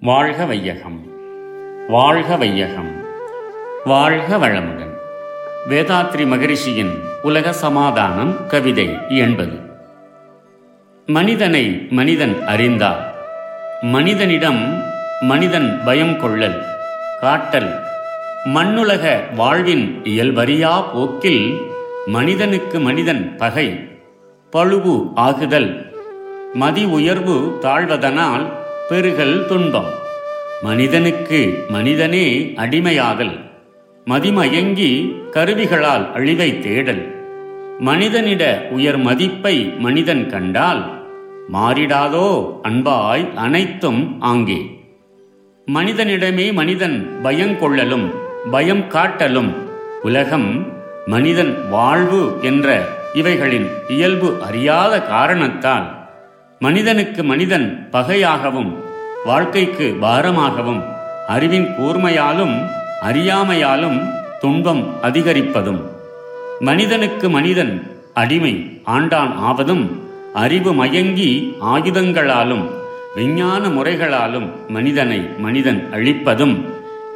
வாழ்க வையகம் வாழ்க வையகம். வாழ்க வளமுடன். வேதாத்ரி மகரிஷியின் உலக சமாதானம் கவிதை என்பது மனிதனை மனிதன் அறிந்தால் மனிதனிடம் மனிதன் பயம் கொள்ளல் காட்டல். மண்ணுலக வாழ்வின் இயல்பறியா போக்கில் மனிதனுக்கு மனிதன் பகை பழுவு ஆகுதல். மதி உயர்வு தாழ்வதனால் பெருகல் துன்பம். மனிதனுக்கு மனிதனே அடிமையாகல். மதிமயங்கி கருவிகளால் அழிவை தேடல். மனிதனிட உயர் மதிப்பை மனிதன் கண்டால் மாறிடாதோ அன்பாய் அனைத்தும் ஆங்கே. மனிதனிடமே மனிதன் பயங்கொள்ளலும் பயம் காட்டலும் உலகம் மனிதன் வாழ்வு என்ற இவைகளின் இயல்பு அறியாத காரணத்தால் மனிதனுக்கு மனிதன் பகையாகவும் வாழ்க்கைக்கு பாரமாகவும் அறிவின் கூர்மையாலும் அறியாமையாலும் துன்பம் அதிகரிப்பதும். மனிதனுக்கு மனிதன் அடிமை ஆண்டான் ஆவதும் அறிவு மயங்கி ஆயுதங்களாலும் விஞ்ஞான முறைகளாலும் மனிதனை மனிதன் அழிப்பதும்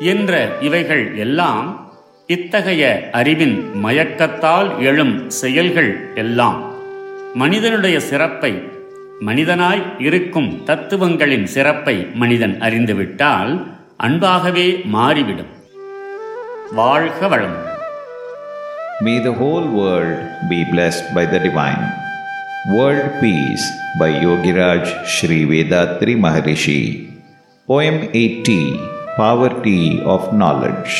என்ற இவைகள் எல்லாம் இத்தகைய அறிவின் மயக்கத்தால் எழும் செயல்கள் எல்லாம். மனிதனுடைய சிறப்பை மனிதனாய் இருக்கும் தத்துவங்களின் சிறப்பை மனிதன் அறிந்துவிட்டால் அன்பாகவே மாறிவிடும் வாழ்க வளமுடன் May the whole world be blessed by the divine. World Peace by Yogiraj Sri Vedatri Maharishi. Poem 80 Poverty of Knowledge.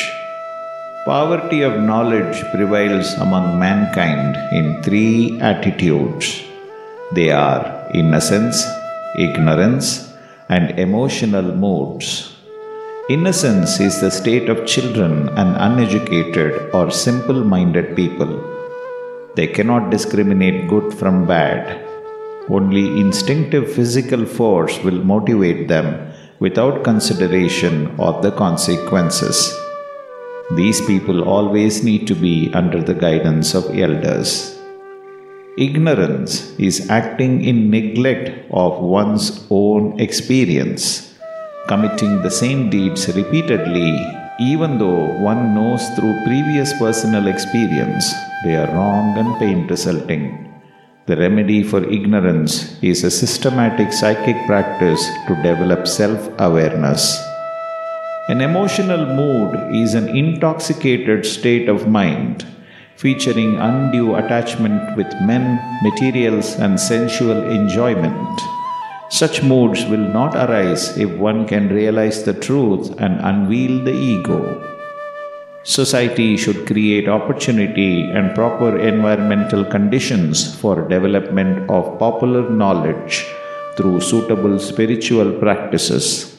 Poverty of knowledge prevails among mankind in three attitudes. They are innocence, ignorance, and emotional moods. Innocence is the state of children and uneducated or simple minded people. They cannot discriminate good from bad. Only instinctive physical force will motivate them without consideration of the consequences. These people always need to be under the guidance of elders. Ignorance is acting in neglect of one's own experience, committing the same deeds repeatedly, even though one knows through previous personal experience they are wrong and pain resulting. The remedy for ignorance is a systematic psychic practice to develop self awareness. An emotional mood is an intoxicated state of mind featuring undue attachment with men, materials, and sensual enjoyment. Such moods will not arise if one can realize the truth and unveil the ego. Society should create opportunity and proper environmental conditions for development of popular knowledge through suitable spiritual practices.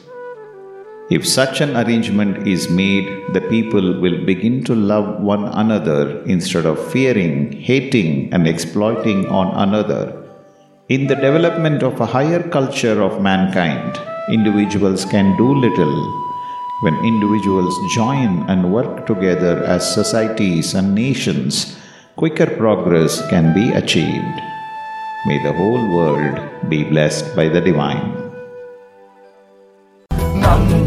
If such an arrangement is made, the people will begin to love one another instead of fearing, hating, and exploiting on another. In the development of a higher culture of mankind, individuals can do little. When individuals join and work together as societies and nations, quicker progress can be achieved. May the whole world be blessed by the divine.